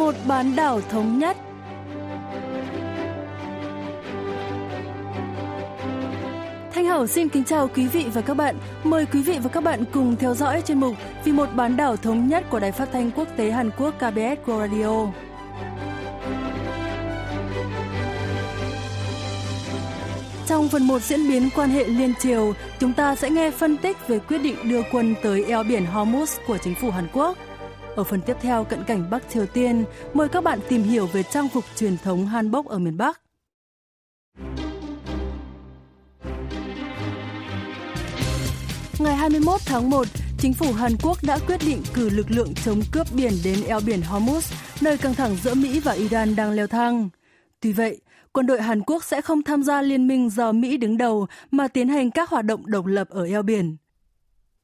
một bán đảo thống nhất. Thanh Hảo xin kính chào quý vị và các bạn. Mời quý vị và các bạn cùng theo dõi chuyên mục Vì một bán đảo thống nhất của Đài Phát thanh Quốc tế Hàn Quốc KBS World Radio. Trong phần 1 diễn biến quan hệ liên triều, chúng ta sẽ nghe phân tích về quyết định đưa quân tới eo biển Hormuz của chính phủ Hàn Quốc. Ở phần tiếp theo cận cảnh Bắc Triều Tiên, mời các bạn tìm hiểu về trang phục truyền thống hanbok ở miền Bắc. Ngày 21 tháng 1, chính phủ Hàn Quốc đã quyết định cử lực lượng chống cướp biển đến eo biển Hormuz, nơi căng thẳng giữa Mỹ và Iran đang leo thang. Tuy vậy, quân đội Hàn Quốc sẽ không tham gia liên minh do Mỹ đứng đầu mà tiến hành các hoạt động độc lập ở eo biển.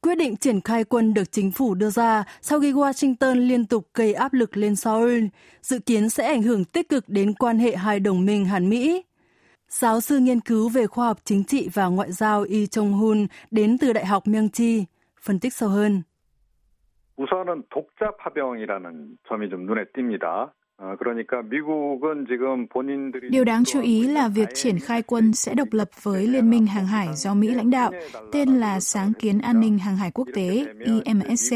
Quyết định triển khai quân được chính phủ đưa ra sau khi Washington liên tục gây áp lực lên Seoul, dự kiến sẽ ảnh hưởng tích cực đến quan hệ hai đồng minh Hàn Mỹ. Giáo sư nghiên cứu về khoa học chính trị và ngoại giao Lee Jong-hun đến từ Đại học Myungji, phân tích sâu hơn. 우선은 독자 파병이라는 점이 좀 눈에 띕니다. Điều đáng chú ý là việc triển khai quân sẽ độc lập với Liên minh hàng hải do Mỹ lãnh đạo, tên là Sáng kiến an ninh hàng hải quốc tế IMSC.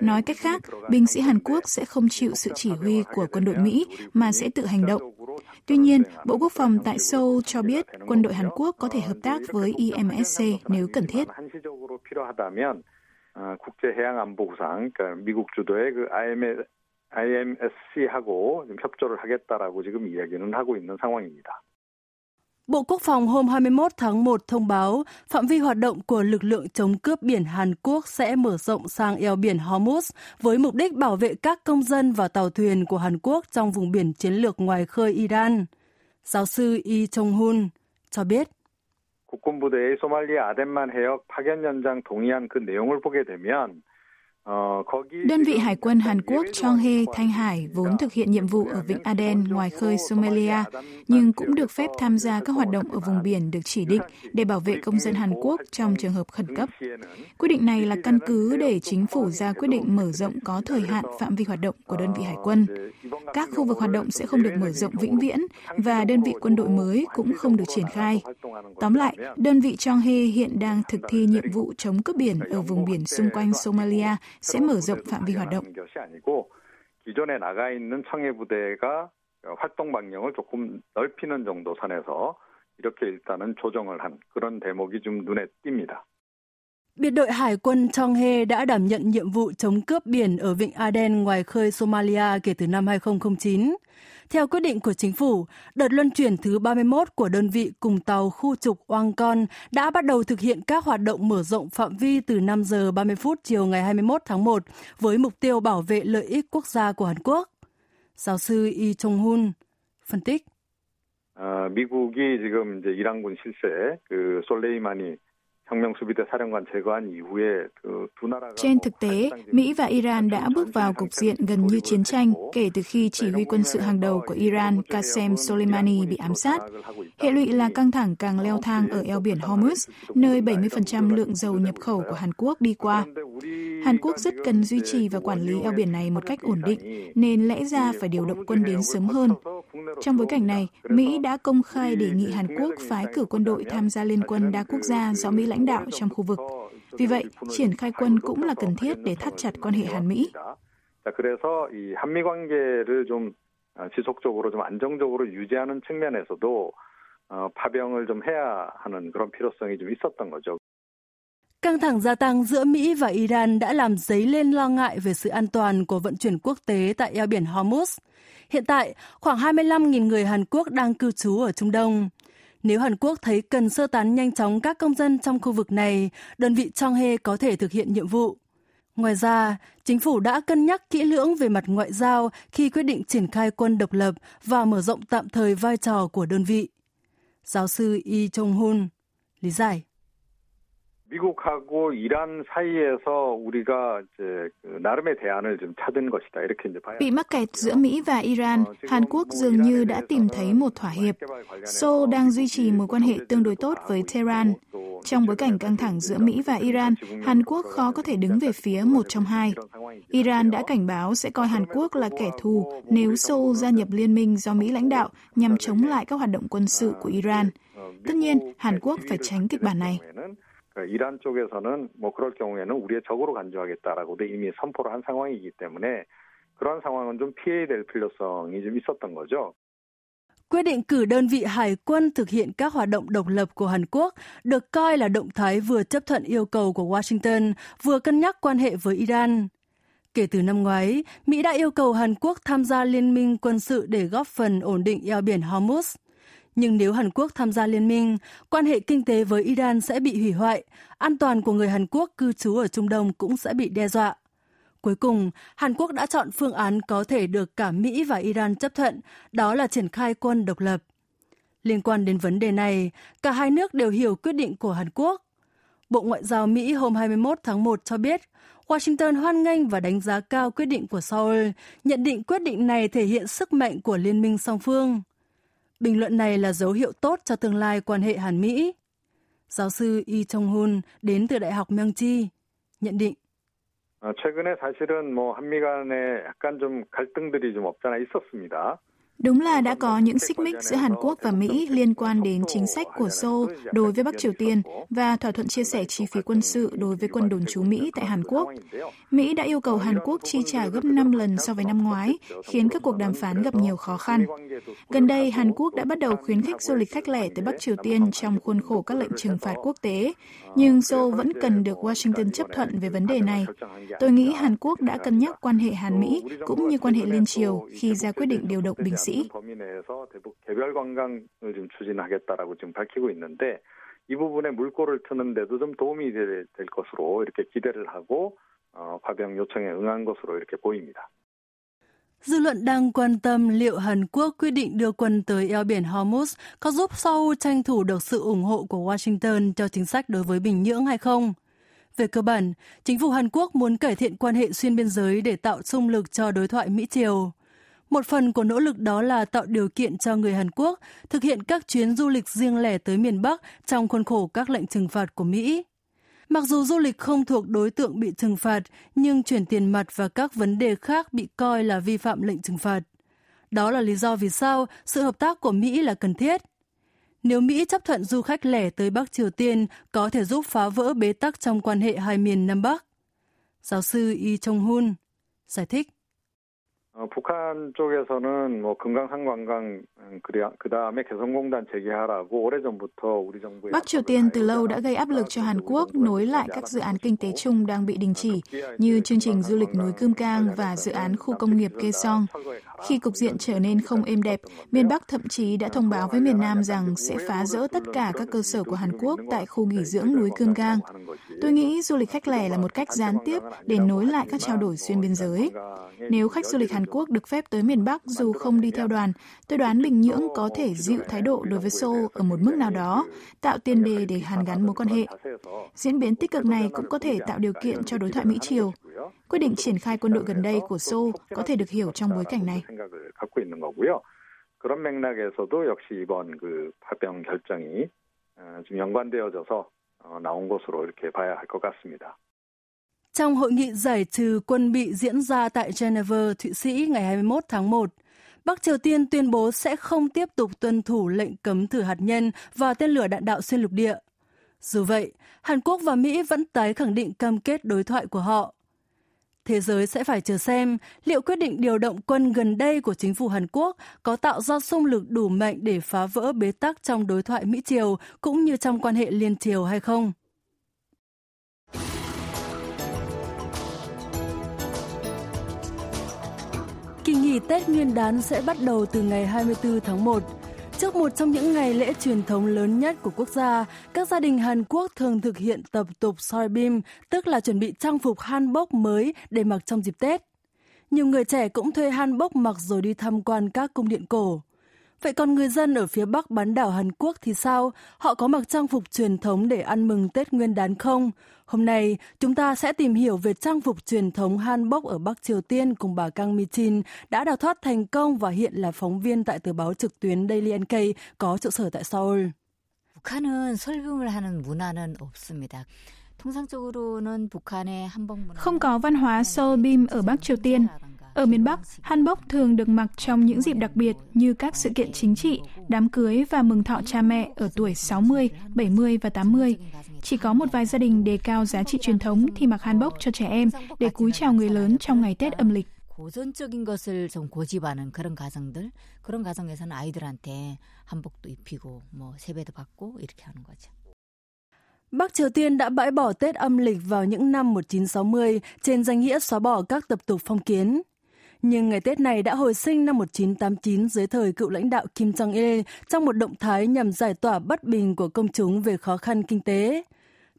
Nói cách khác, binh sĩ Hàn Quốc sẽ không chịu sự chỉ huy của quân đội Mỹ mà sẽ tự hành động. Tuy nhiên, Bộ Quốc phòng tại Seoul cho biết quân đội Hàn Quốc có thể hợp tác với IMSC nếu cần thiết. 국제해양안보구상, 그러니까 미국 주도의 그 IMSC하고 좀 협조를 하겠다라고 지금 이야기는 하고 있는 상황입니다. Bộ Quốc phòng hôm 21 tháng 1 thông báo phạm vi hoạt động của lực lượng chống cướp biển Hàn Quốc sẽ mở rộng sang eo biển Hormuz với mục đích bảo vệ các công dân và tàu thuyền của Hàn Quốc trong vùng biển chiến lược ngoài khơi Iran. Giáo sư Lee Jong-hun cho biết. 국군부대의 소말리아 아덴만 해역 파견 연장 동의안 그 내용을 보게 되면 Đơn vị Hải quân Hàn Quốc Chonghae Thanh Hải vốn thực hiện nhiệm vụ ở Vịnh Aden ngoài khơi Somalia, nhưng cũng được phép tham gia các hoạt động ở vùng biển được chỉ định để bảo vệ công dân Hàn Quốc trong trường hợp khẩn cấp. Quyết định này là căn cứ để chính phủ ra quyết định mở rộng có thời hạn phạm vi hoạt động của đơn vị Hải quân. Các khu vực hoạt động sẽ không được mở rộng vĩnh viễn và đơn vị quân đội mới cũng không được triển khai. Tóm lại, đơn vị Chonghae hiện đang thực thi nhiệm vụ chống cướp biển ở vùng biển xung quanh Somalia mở rộng phạm vi hoạt động. 기존에 나가 있는 청해 부대가 활동 반경을 조금 넓히는 정도 선에서 이렇게 일단은 조정을 한 그런 대목이 좀 눈에 띕니다. Biệt đội Hải quân Chonghe đã đảm nhận nhiệm vụ chống cướp biển ở Vịnh Aden ngoài khơi Somalia kể từ năm 2009. Theo quyết định của chính phủ, đợt luân chuyển thứ 31 của đơn vị cùng tàu khu trục Wangkon đã bắt đầu thực hiện các hoạt động mở rộng phạm vi từ 5 giờ 30 phút chiều ngày 21 tháng 1 với mục tiêu bảo vệ lợi ích quốc gia của Hàn Quốc. Giáo sư Lee Chung-hun phân tích. 아, 미국이 지금 이제 이란군 실세 그 솔레이마니 trên thực tế, Mỹ và Iran đã bước vào cục diện gần như chiến tranh kể từ khi chỉ huy quân sự hàng đầu của Iran Qasem Soleimani bị ám sát. Hệ lụy là căng thẳng càng leo thang ở eo biển Hormuz, nơi 70% lượng dầu nhập khẩu của Hàn Quốc đi qua. Hàn Quốc rất cần duy trì và quản lý eo biển này một cách ổn định, nên lẽ ra phải điều động quân đến sớm hơn. Trong bối cảnh này, Mỹ đã công khai đề nghị Hàn Quốc phái cử quân đội tham gia liên quân đa quốc gia do Mỹ lãnh đạo trong khu vực. Vì vậy, triển khai quân cũng là cần thiết để thắt chặt quan hệ Hàn-Mỹ. 그래서 이 한미 관계를 좀 지속적으로 좀 안정적으로 유지하는 측면에서도 파병을 좀 해야 하는 그런 필요성이 좀 있었던 거죠. Căng thẳng gia tăng giữa Mỹ và Iran đã làm dấy lên lo ngại về sự an toàn của vận chuyển quốc tế tại eo biển Hormuz. Hiện tại, khoảng 25.000 người Hàn Quốc đang cư trú ở Trung Đông. Nếu Hàn Quốc thấy cần sơ tán nhanh chóng các công dân trong khu vực này, đơn vị Chonghae có thể thực hiện nhiệm vụ. Ngoài ra, chính phủ đã cân nhắc kỹ lưỡng về mặt ngoại giao khi quyết định triển khai quân độc lập và mở rộng tạm thời vai trò của đơn vị. Giáo sư Yi Chung-hun, lý giải. 미국하고 이란 사이에서 우리가 이제 그 나름의 대안을 좀 찾은 것이다. 이렇게 이제 봐야 Bị mắc kẹt giữa Mỹ và Iran, Hàn Quốc dường như đã tìm thấy một thỏa hiệp. Seoul đang duy trì mối quan hệ tương đối tốt với Tehran. Trong bối cảnh căng thẳng giữa Mỹ và Iran, Hàn Quốc khó có thể đứng về phía một trong hai. Iran đã cảnh báo sẽ coi Hàn Quốc là kẻ thù nếu Seoul gia nhập liên minh do Mỹ lãnh đạo nhằm chống lại các hoạt động quân sự của Iran. Tất nhiên, Hàn Quốc phải tránh kịch bản này. 이란 쪽에서는 뭐 그럴 경우에는 우리의 적으로 간주하겠다라고도 이미 선포를 한 상황이기 때문에 그러한 상황은 좀 피해야 될 필요성이 좀 있었던 거죠. Quyết định cử đơn vị hải quân thực hiện các hoạt động độc lập của Hàn Quốc được coi là động thái vừa chấp thuận yêu cầu của Washington, vừa cân nhắc quan hệ với Iran. Kể từ năm ngoái, Mỹ đã yêu cầu Hàn Quốc tham gia liên minh quân sự để góp phần ổn định eo biển Hormuz. Nhưng nếu Hàn Quốc tham gia liên minh, quan hệ kinh tế với Iran sẽ bị hủy hoại, an toàn của người Hàn Quốc cư trú ở Trung Đông cũng sẽ bị đe dọa. Cuối cùng, Hàn Quốc đã chọn phương án có thể được cả Mỹ và Iran chấp thuận, đó là triển khai quân độc lập. Liên quan đến vấn đề này, cả hai nước đều hiểu quyết định của Hàn Quốc. Bộ Ngoại giao Mỹ hôm 21 tháng 1 cho biết, Washington hoan nghênh và đánh giá cao quyết định của Seoul, nhận định quyết định này thể hiện sức mạnh của liên minh song phương. Bình luận này là dấu hiệu tốt cho tương lai quan hệ Hàn Mỹ. Giáo sư Lee Chong-hun đến từ Đại học Myongji nhận định. 최근에 사실은 뭐 한미 간에 약간 좀 갈등들이 좀 없잖아 있었습니다. Đúng là đã có những xích mích giữa Hàn Quốc và Mỹ liên quan đến chính sách của Seoul đối với Bắc Triều Tiên và thỏa thuận chia sẻ chi phí quân sự đối với quân đồn trú Mỹ tại Hàn Quốc. Mỹ đã yêu cầu Hàn Quốc chi trả gấp 5 lần so với năm ngoái, khiến các cuộc đàm phán gặp nhiều khó khăn. Gần đây, Hàn Quốc đã bắt đầu khuyến khích du lịch khách lẻ tới Bắc Triều Tiên trong khuôn khổ các lệnh trừng phạt quốc tế, nhưng Seoul vẫn cần được Washington chấp thuận về vấn đề này. Tôi nghĩ Hàn Quốc đã cân nhắc quan hệ Hàn-Mỹ cũng như quan hệ liên triều khi ra quyết định điều động binh sĩ. sĩ. 범위 내에서 대북 개별 관광을 좀 추진하겠다라고 지금 밝히고 있는데 이 부분에 물꼬를 트는데도 좀 도움이 될, 될 것으로 이렇게 기대를 하고 어, 파병 요청에 응한 것으로 이렇게 보입니다. Dư luận đang quan tâm liệu Hàn Quốc quyết định đưa quân tới eo biển Hormuz có giúp Seoul tranh thủ được sự ủng hộ của Washington cho chính sách đối với Bình Nhưỡng hay không? Về cơ bản, chính phủ Hàn Quốc muốn cải thiện quan hệ xuyên biên giới để tạo xung lực cho đối thoại Mỹ-Triều. Một phần của nỗ lực đó là tạo điều kiện cho người Hàn Quốc thực hiện các chuyến du lịch riêng lẻ tới miền Bắc trong khuôn khổ các lệnh trừng phạt của Mỹ. Mặc dù du lịch không thuộc đối tượng bị trừng phạt, nhưng chuyển tiền mặt và các vấn đề khác bị coi là vi phạm lệnh trừng phạt. Đó là lý do vì sao sự hợp tác của Mỹ là cần thiết. Nếu Mỹ chấp thuận du khách lẻ tới Bắc Triều Tiên có thể giúp phá vỡ bế tắc trong quan hệ hai miền Nam Bắc. Giáo sư Yi Chong-hun giải thích. 북한 쪽에서는 뭐 금강산 관광 그 다음에 개성공단 재개하라고 오래전부터 우리 정부에 Bắc Triều Tiên từ lâu đã gây áp lực cho Hàn Quốc nối lại các dự án kinh tế chung đang bị đình chỉ như chương trình du lịch núi Cơm Cang và dự án khu công nghiệp Kaesong. Khi cục diện trở nên không êm đẹp, miền Bắc thậm chí đã thông báo với miền Nam rằng sẽ phá rỡ tất cả các cơ sở của Hàn Quốc tại khu nghỉ dưỡng núi Cương Gang. Tôi nghĩ du lịch khách lẻ là một cách gián tiếp để nối lại các trao đổi xuyên biên giới. Nếu khách du lịch Hàn Quốc được phép tới miền Bắc dù không đi theo đoàn, tôi đoán Bình Nhưỡng có thể dịu thái độ đối với Seoul ở một mức nào đó, tạo tiền đề để hàn gắn mối quan hệ. Diễn biến tích cực này cũng có thể tạo điều kiện cho đối thoại Mỹ-Triều. Quyết định triển khai quân đội gần đây của Seoul có thể được hiểu trong bối cảnh này. 그런 맥락에서도 역시 이번 그 파병 결정이 좀 연관되어져서 나온 것으로 이렇게 봐야 할 것 같습니다. Trong hội nghị giải trừ quân bị diễn ra tại Geneva, Thụy Sĩ ngày 21 tháng 1, Bắc Triều Tiên tuyên bố sẽ không tiếp tục tuân thủ lệnh cấm thử hạt nhân và tên lửa đạn đạo xuyên lục địa. Dù vậy, Hàn Quốc và Mỹ vẫn tái khẳng định cam kết đối thoại của họ. Thế giới sẽ phải chờ xem liệu quyết định điều động quân gần đây của chính phủ Hàn Quốc có tạo ra xung lực đủ mạnh để phá vỡ bế tắc trong đối thoại Mỹ-Triều cũng như trong quan hệ liên triều hay không. Kỳ nghỉ Tết Nguyên đán sẽ bắt đầu từ ngày 24 tháng 1. Trước một trong những ngày lễ truyền thống lớn nhất của quốc gia, các gia đình Hàn Quốc thường thực hiện tập tục soi bim, tức là chuẩn bị trang phục hanbok mới để mặc trong dịp Tết. Nhiều người trẻ cũng thuê hanbok mặc rồi đi tham quan các cung điện cổ. Vậy còn người dân ở phía bắc bán đảo Hàn Quốc thì sao? Họ có mặc trang phục truyền thống để ăn mừng Tết Nguyên đán không? Hôm nay, chúng ta sẽ tìm hiểu về trang phục truyền thống Hanbok ở Bắc Triều Tiên cùng bà Kang Mi-chin đã đào thoát thành công và hiện là phóng viên tại tờ báo trực tuyến Daily NK có trụ sở tại Seoul. 북한은 설금을 하는 문화는 없습니다. Không có văn hóa Seoul Beam ở Bắc Triều Tiên. Ở miền Bắc, hanbok thường được mặc trong những dịp đặc biệt như các sự kiện chính trị, đám cưới và mừng thọ cha mẹ ở tuổi 60, 70 và 80. Chỉ có một vài gia đình đề cao giá trị truyền thống thì mặc hanbok cho trẻ em để cúi chào người lớn trong ngày Tết âm lịch. 고전적인 것을 좀 고집하는 그런 가정들, 그런 가정에서는 아이들한테 한복도 입히고 뭐 세배도 받고 이렇게 하는 거죠. Bắc Triều Tiên đã bãi bỏ Tết âm lịch vào những năm 1960 trên danh nghĩa xóa bỏ các tập tục phong kiến. Nhưng ngày Tết này đã hồi sinh năm 1989 dưới thời cựu lãnh đạo Kim Jong-il trong một động thái nhằm giải tỏa bất bình của công chúng về khó khăn kinh tế.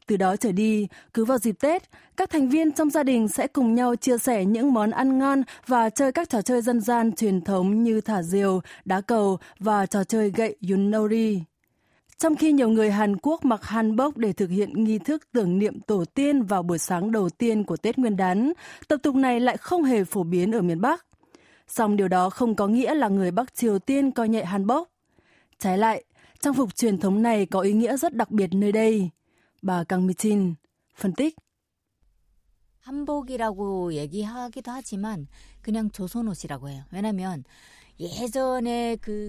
Từ đó trở đi, cứ vào dịp Tết, các thành viên trong gia đình sẽ cùng nhau chia sẻ những món ăn ngon và chơi các trò chơi dân gian truyền thống như thả diều, đá cầu và trò chơi gậy Yunori. Trong khi nhiều người Hàn Quốc mặc hanbok để thực hiện nghi thức tưởng niệm tổ tiên vào buổi sáng đầu tiên của Tết Nguyên đán, tập tục này lại không hề phổ biến ở miền Bắc. Song điều đó không có nghĩa là người Bắc Triều Tiên coi nhẹ hanbok. Trái lại, trang phục truyền thống này có ý nghĩa rất đặc biệt nơi đây. Bà Kang Mi-chin phân tích. 한복이라고 얘기하기도 하지만 그냥 조선 옷이라고 해요. 왜냐면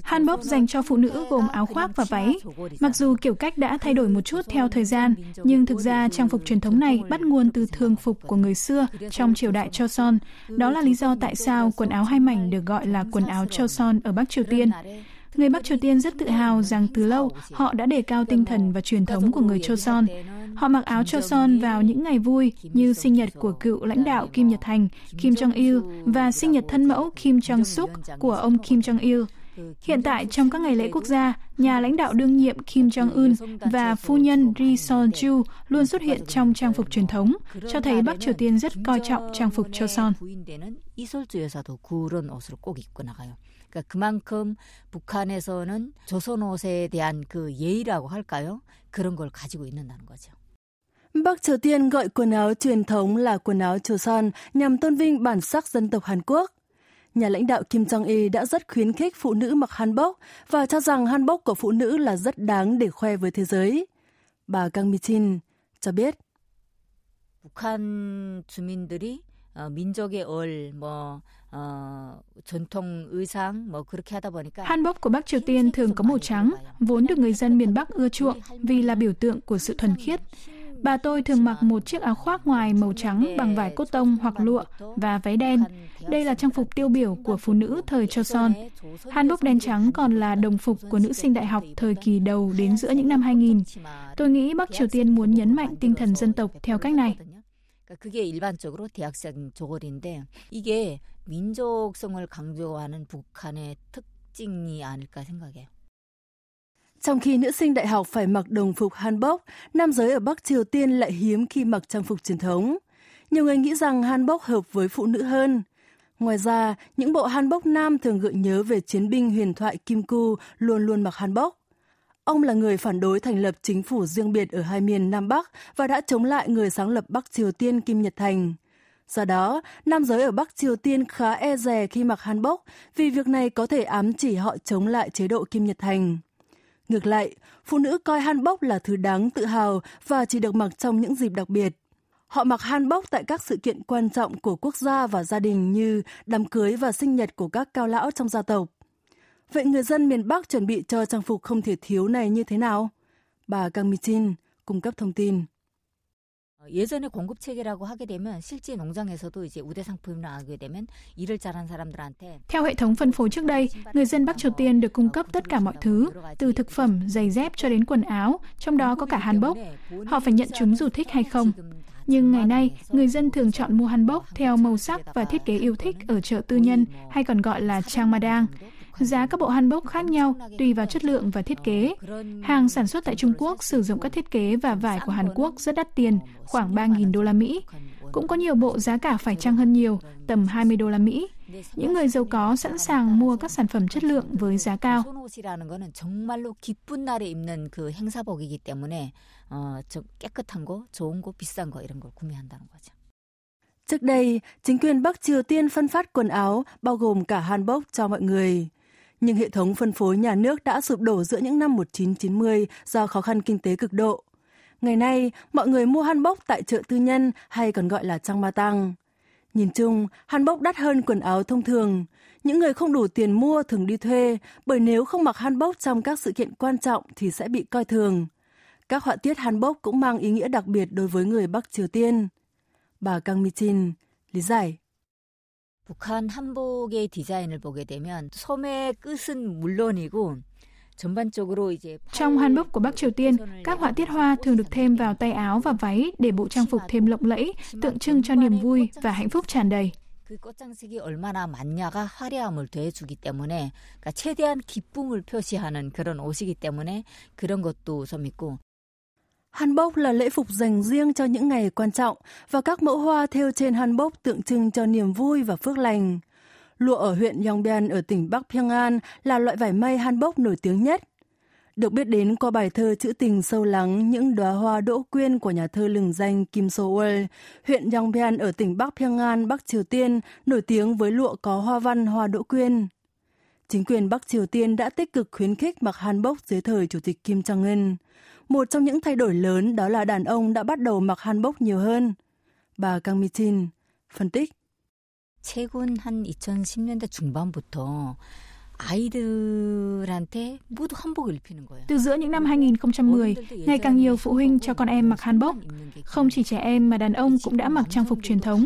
Hanbok dành cho phụ nữ gồm áo khoác và váy. Mặc dù kiểu cách đã thay đổi một chút theo thời gian, nhưng thực ra trang phục truyền thống này bắt nguồn từ thường phục của người xưa trong triều đại Choson. Đó là lý do tại sao quần áo hai mảnh được gọi là quần áo Choson ở Bắc Triều Tiên. Người Bắc Triều Tiên rất tự hào rằng từ lâu họ đã đề cao tinh thần và truyền thống của người Choson. Họ mặc áo Choson vào những ngày vui như sinh nhật của cựu lãnh đạo Kim Nhật Thành, Kim Jong-il và sinh nhật thân mẫu Kim Jong-suk của ông Kim Jong-il. Hiện tại, trong các ngày lễ quốc gia, nhà lãnh đạo đương nhiệm Kim Jong-un và phu nhân Ri Sol-ju luôn xuất hiện trong trang phục truyền thống, cho thấy Bắc Triều Tiên rất coi trọng trang phục Choson. 그러니까 그만큼 북한에서는 조선 옷에 대한 그 예의라고 할까요? 그런 걸 가지고 있는다는 거죠. Bắc Triều Tiên gọi quần áo truyền thống là quần áo Choson nhằm tôn vinh bản sắc dân tộc Hàn Quốc. Nhà lãnh đạo Kim Jong-il đã rất khuyến khích phụ nữ mặc hanbok và cho rằng hanbok của phụ nữ là rất đáng để khoe với thế giới. Bà Kang Mi-chin cho biết. 북한 주민들이 민족의 얼, 뭐 Hanbok của Bắc Triều Tiên thường có màu trắng, vốn được người dân miền Bắc ưa chuộng vì là biểu tượng của sự thuần khiết. Bà tôi thường mặc một chiếc áo khoác ngoài màu trắng bằng vải cốt tông hoặc lụa và váy đen. Đây là trang phục tiêu biểu của phụ nữ thời Choson. Hanbok đen trắng còn là đồng phục của nữ sinh đại học thời kỳ đầu đến giữa những năm 2000. Tôi nghĩ Bắc Triều Tiên muốn nhấn mạnh tinh thần dân tộc theo cách này. 그게 일반적으로 대학생 조걸인데 이게 민족성을 강조하는 북한의 특징이 아닐까 생각해요. Trong khi nữ sinh đại học phải mặc đồng phục hanbok, nam giới ở Bắc Triều Tiên lại hiếm khi mặc trang phục truyền thống. Nhiều người nghĩ rằng hanbok hợp với phụ nữ hơn. Ngoài ra, những bộ hanbok nam thường gợi nhớ về chiến binh huyền thoại Kim Ku luôn luôn mặc hanbok. Ông là người phản đối thành lập chính phủ riêng biệt ở hai miền Nam Bắc và đã chống lại người sáng lập Bắc Triều Tiên Kim Nhật Thành. Do đó, nam giới ở Bắc Triều Tiên khá e dè khi mặc hanbok vì việc này có thể ám chỉ họ chống lại chế độ Kim Nhật Thành. Ngược lại, phụ nữ coi hanbok là thứ đáng tự hào và chỉ được mặc trong những dịp đặc biệt. Họ mặc hanbok tại các sự kiện quan trọng của quốc gia và gia đình như đám cưới và sinh nhật của các cao lão trong gia tộc. Vậy người dân miền Bắc chuẩn bị cho trang phục không thể thiếu này như thế nào? Bà Kang Mi Jin cung cấp thông tin. 예전에 공급 체계라고 하게 되면 실제 농장에서도 이제 우대 상품이 나가게 되면 일을 잘한 사람들한테 Theo hệ thống phân phối trước đây, người dân Bắc Triều Tiên được cung cấp tất cả mọi thứ, từ thực phẩm, giày dép cho đến quần áo, trong đó có cả hanbok. Họ phải nhận chúng dù thích hay không. Nhưng ngày nay, người dân thường chọn mua hanbok theo màu sắc và thiết kế yêu thích ở chợ tư nhân hay còn gọi là trang madang. Giá các bộ hanbok khác nhau tùy vào chất lượng và thiết kế. Hàng sản xuất tại Trung Quốc sử dụng các thiết kế và vải của Hàn Quốc rất đắt tiền, khoảng 3.000 đô la Mỹ. Cũng có nhiều bộ giá cả phải chăng hơn nhiều, tầm 20 đô la Mỹ. Những người giàu có sẵn sàng mua các sản phẩm chất lượng với giá cao. Trước đây, chính quyền Bắc Triều Tiên phân phát quần áo bao gồm cả hanbok cho mọi người. Nhưng hệ thống phân phối nhà nước đã sụp đổ giữa những năm 1990 do khó khăn kinh tế cực độ. Ngày nay, mọi người mua hanbok tại chợ tư nhân hay còn gọi là trang ma tăng. Nhìn chung, hanbok đắt hơn quần áo thông thường. Những người không đủ tiền mua thường đi thuê, bởi nếu không mặc hanbok trong các sự kiện quan trọng thì sẽ bị coi thường. Các họa tiết hanbok cũng mang ý nghĩa đặc biệt đối với người Bắc Triều Tiên. Bà Kang Mi-chin lý giải. 북한 한복의 디자인을 보게 되면 소매 끝은 물론이고 trong hanbok của Bắc Triều Tiên, các họa tiết hoa thường được thêm vào tay áo và váy để bộ trang phục thêm lộng lẫy, tượng trưng cho niềm vui và hạnh phúc tràn đầy. 그 꽃장식이 얼마나 많냐가 화려함을 더해주기 때문에 그러니까 최대한 기쁨을 표시하는 그런 옷이기 때문에 그런 것도 좀 있고 Hanbok là lễ phục dành riêng cho những ngày quan trọng và các mẫu hoa thêu trên hanbok tượng trưng cho niềm vui và phước lành. Lụa ở huyện Yongbyon ở tỉnh Bắc Pyongan là loại vải may hanbok nổi tiếng nhất. Được biết đến qua bài thơ trữ tình sâu lắng những đóa hoa đỗ quyên của nhà thơ lừng danh Kim So-wol, huyện Yongbyon ở tỉnh Bắc Pyongan, Bắc Triều Tiên nổi tiếng với lụa có hoa văn hoa đỗ quyên Chính quyền Bắc Triều Tiên đã tích cực khuyến khích mặc hanbok dưới thời Chủ tịch Kim Jong-un. Một trong những thay đổi lớn đó là đàn ông đã bắt đầu mặc hanbok nhiều hơn. Bà Kang Mi-chin phân tích. 최근 한 2010년대 중반부터 아이들한테 모두 한복을 입히는 거예요. Từ giữa những năm 2010, ngày càng nhiều phụ huynh cho con em mặc hanbok. Không chỉ trẻ em mà đàn ông cũng đã mặc trang phục truyền thống.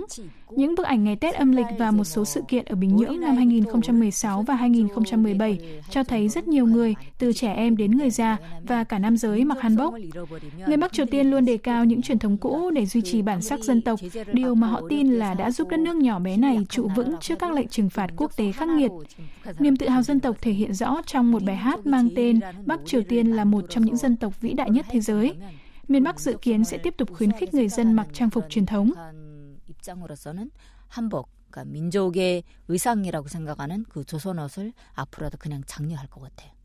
Những bức ảnh ngày Tết âm lịch và một số sự kiện ở Bình Nhưỡng năm 2016 và 2017 cho thấy rất nhiều người, từ trẻ em đến người già và cả nam giới mặc hanbok. Người Bắc Triều Tiên luôn đề cao những truyền thống cũ để duy trì bản sắc dân tộc, điều mà họ tin là đã giúp đất nước nhỏ bé này trụ vững trước các lệnh trừng phạt quốc tế khắc nghiệt. Niềm tự hào dân tộc thể hiện rõ trong một bài hát mang tên Bắc Triều Tiên là một trong những dân tộc vĩ đại nhất thế giới. Miền Bắc dự kiến sẽ tiếp tục khuyến khích người dân mặc trang phục truyền thống. 입장으로서는 한복, 그러니까 민족의 의상이라고 생각하는 그 조선 옷을 앞으로도 그냥 장려할 것 같아요.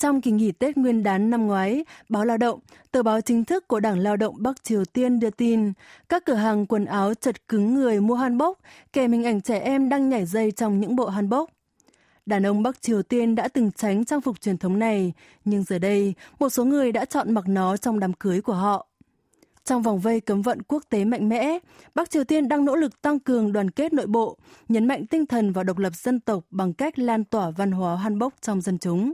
Trong kỳ nghỉ Tết Nguyên đán năm ngoái, báo Lao động, tờ báo chính thức của Đảng Lao động Bắc Triều Tiên đưa tin, các cửa hàng quần áo chật cứng người mua hanbok, kèm hình ảnh trẻ em đang nhảy dây trong những bộ hanbok. Đàn ông Bắc Triều Tiên đã từng tránh trang phục truyền thống này, nhưng giờ đây, một số người đã chọn mặc nó trong đám cưới của họ. Trong vòng vây cấm vận quốc tế mạnh mẽ, Bắc Triều Tiên đang nỗ lực tăng cường đoàn kết nội bộ, nhấn mạnh tinh thần và độc lập dân tộc bằng cách lan tỏa văn hóa hanbok trong dân chúng.